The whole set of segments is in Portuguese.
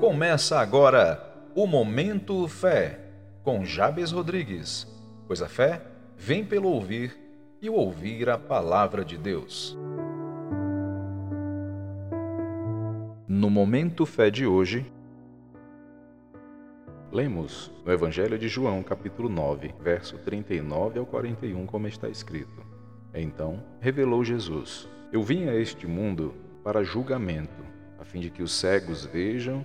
Começa agora o Momento Fé, com Jabes Rodrigues. Pois a fé vem pelo ouvir e ouvir a palavra de Deus. No Momento Fé de hoje, lemos no Evangelho de João, capítulo 9, verso 39 ao 41, como está escrito. Então revelou Jesus: Eu vim a este mundo para julgamento, a fim de que os cegos vejam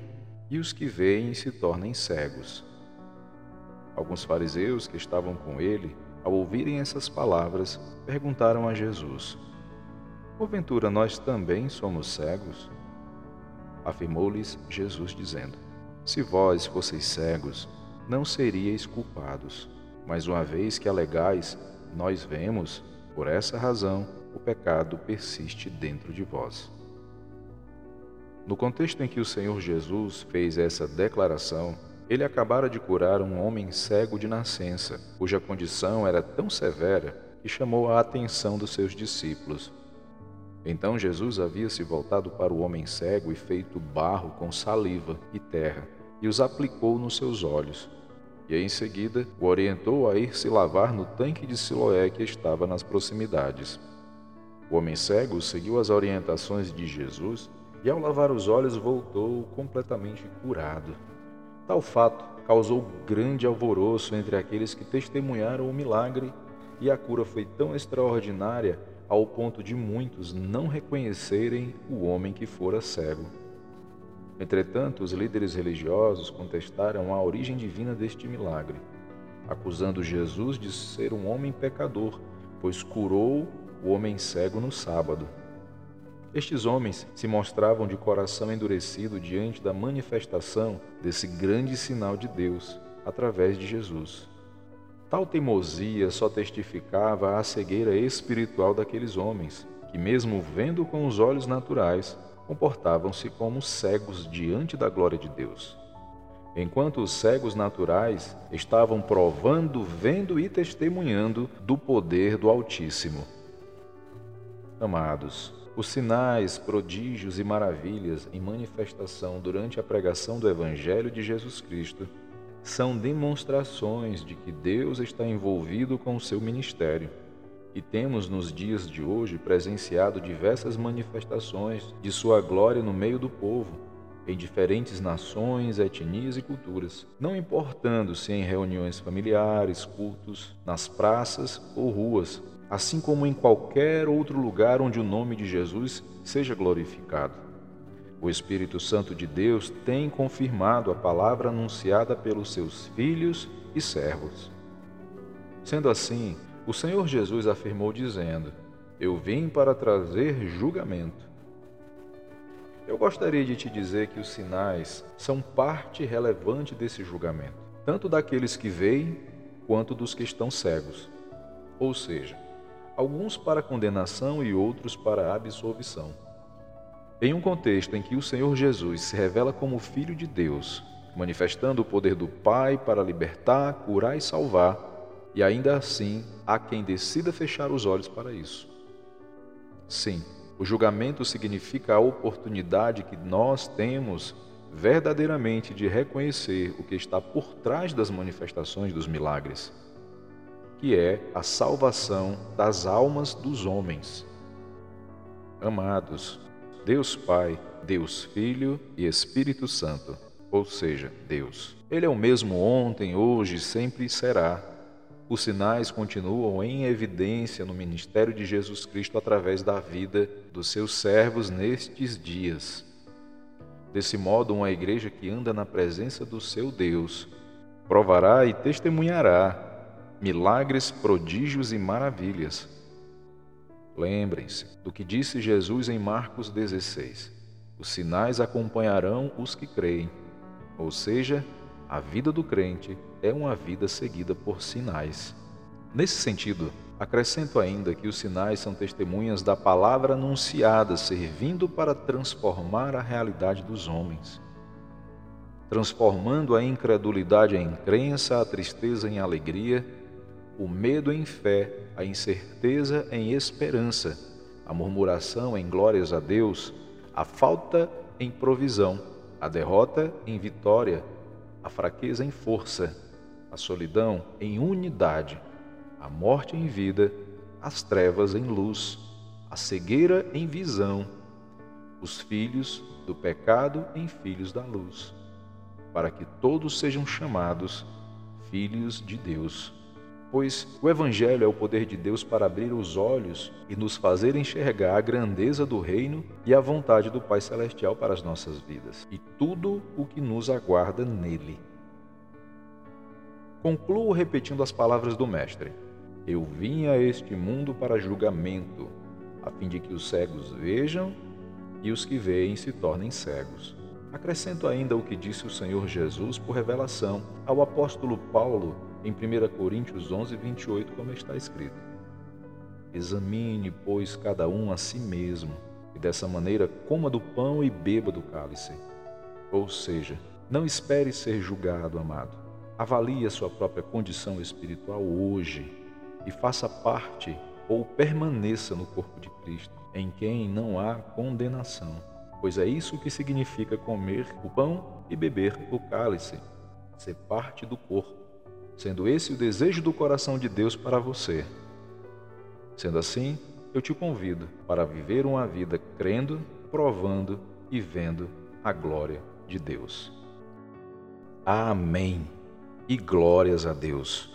e os que veem se tornem cegos. Alguns fariseus que estavam com ele, ao ouvirem essas palavras, perguntaram a Jesus: Porventura nós também somos cegos? Afirmou-lhes Jesus, dizendo: Se vós fosseis cegos, não seríeis culpados. Mas uma vez que alegais, nós vemos, por essa razão, o pecado persiste dentro de vós. No contexto em que o Senhor Jesus fez essa declaração, ele acabara de curar um homem cego de nascença, cuja condição era tão severa que chamou a atenção dos seus discípulos. Então Jesus havia se voltado para o homem cego e feito barro com saliva e terra, e os aplicou nos seus olhos. E em seguida o orientou a ir se lavar no tanque de Siloé que estava nas proximidades. O homem cego seguiu as orientações de Jesus e ao lavar os olhos voltou completamente curado. Tal fato causou grande alvoroço entre aqueles que testemunharam o milagre, e a cura foi tão extraordinária ao ponto de muitos não reconhecerem o homem que fora cego. Entretanto, os líderes religiosos contestaram a origem divina deste milagre, acusando Jesus de ser um homem pecador, pois curou o homem cego no sábado. Estes homens se mostravam de coração endurecido diante da manifestação desse grande sinal de Deus através de Jesus. Tal teimosia só testificava a cegueira espiritual daqueles homens, que, mesmo vendo com os olhos naturais, comportavam-se como cegos diante da glória de Deus. Enquanto os cegos naturais estavam provando, vendo e testemunhando do poder do Altíssimo. Amados, os sinais, prodígios e maravilhas em manifestação durante a pregação do Evangelho de Jesus Cristo são demonstrações de que Deus está envolvido com o seu ministério. E temos nos dias de hoje presenciado diversas manifestações de sua glória no meio do povo, em diferentes nações, etnias e culturas, não importando se em reuniões familiares, cultos, nas praças ou ruas, assim como em qualquer outro lugar onde o nome de Jesus seja glorificado. O Espírito Santo de Deus tem confirmado a palavra anunciada pelos seus filhos e servos. Sendo assim, o Senhor Jesus afirmou dizendo: Eu vim para trazer julgamento. Eu gostaria de te dizer que os sinais são parte relevante desse julgamento, tanto daqueles que veem quanto dos que estão cegos. Ou seja, alguns para condenação e outros para absolvição. Em um contexto em que o Senhor Jesus se revela como Filho de Deus, manifestando o poder do Pai para libertar, curar e salvar, e ainda assim há quem decida fechar os olhos para isso. Sim, o julgamento significa a oportunidade que nós temos verdadeiramente de reconhecer o que está por trás das manifestações dos milagres que é a salvação das almas dos homens. Amados, Deus Pai, Deus Filho e Espírito Santo, ou seja, Deus. Ele é o mesmo ontem, hoje, sempre será. Os sinais continuam em evidência no ministério de Jesus Cristo através da vida dos seus servos nestes dias. Desse modo, uma igreja que anda na presença do seu Deus provará e testemunhará milagres, prodígios e maravilhas. Lembrem-se do que disse Jesus em Marcos 16: Os sinais acompanharão os que creem. Ou seja, a vida do crente é uma vida seguida por sinais. Nesse sentido, acrescento ainda que os sinais são testemunhas da palavra anunciada, servindo para transformar a realidade dos homens transformando a incredulidade em crença, a tristeza em alegria o medo em fé, a incerteza em esperança, a murmuração em glórias a Deus, a falta em provisão a derrota em vitória, a fraqueza em força, a solidão em unidade, a morte em vida, as trevas em luz, a cegueira em visão, os filhos do pecado em filhos da luz, para que todos sejam chamados filhos de Deus. Pois o Evangelho é o poder de Deus para abrir os olhos e nos fazer enxergar a grandeza do Reino e a vontade do Pai Celestial para as nossas vidas e tudo o que nos aguarda nele. Concluo repetindo as palavras do Mestre: Eu vim a este mundo para julgamento, a fim de que os cegos vejam e os que veem se tornem cegos. Acrescento ainda o que disse o Senhor Jesus por revelação ao apóstolo Paulo em 1 Coríntios 11, 28, como está escrito: Examine, pois, cada um a si mesmo, e dessa maneira coma do pão e beba do cálice. Ou seja, não espere ser julgado, amado. Avalie a sua própria condição espiritual hoje e faça parte ou permaneça no corpo de Cristo, em quem não há condenação, pois é isso que significa comer o pão e beber o cálice, ser parte do corpo sendo esse o desejo do coração de Deus para você. Sendo assim, eu te convido para viver uma vida crendo, provando e vendo a glória de Deus. Amém. E glórias a Deus.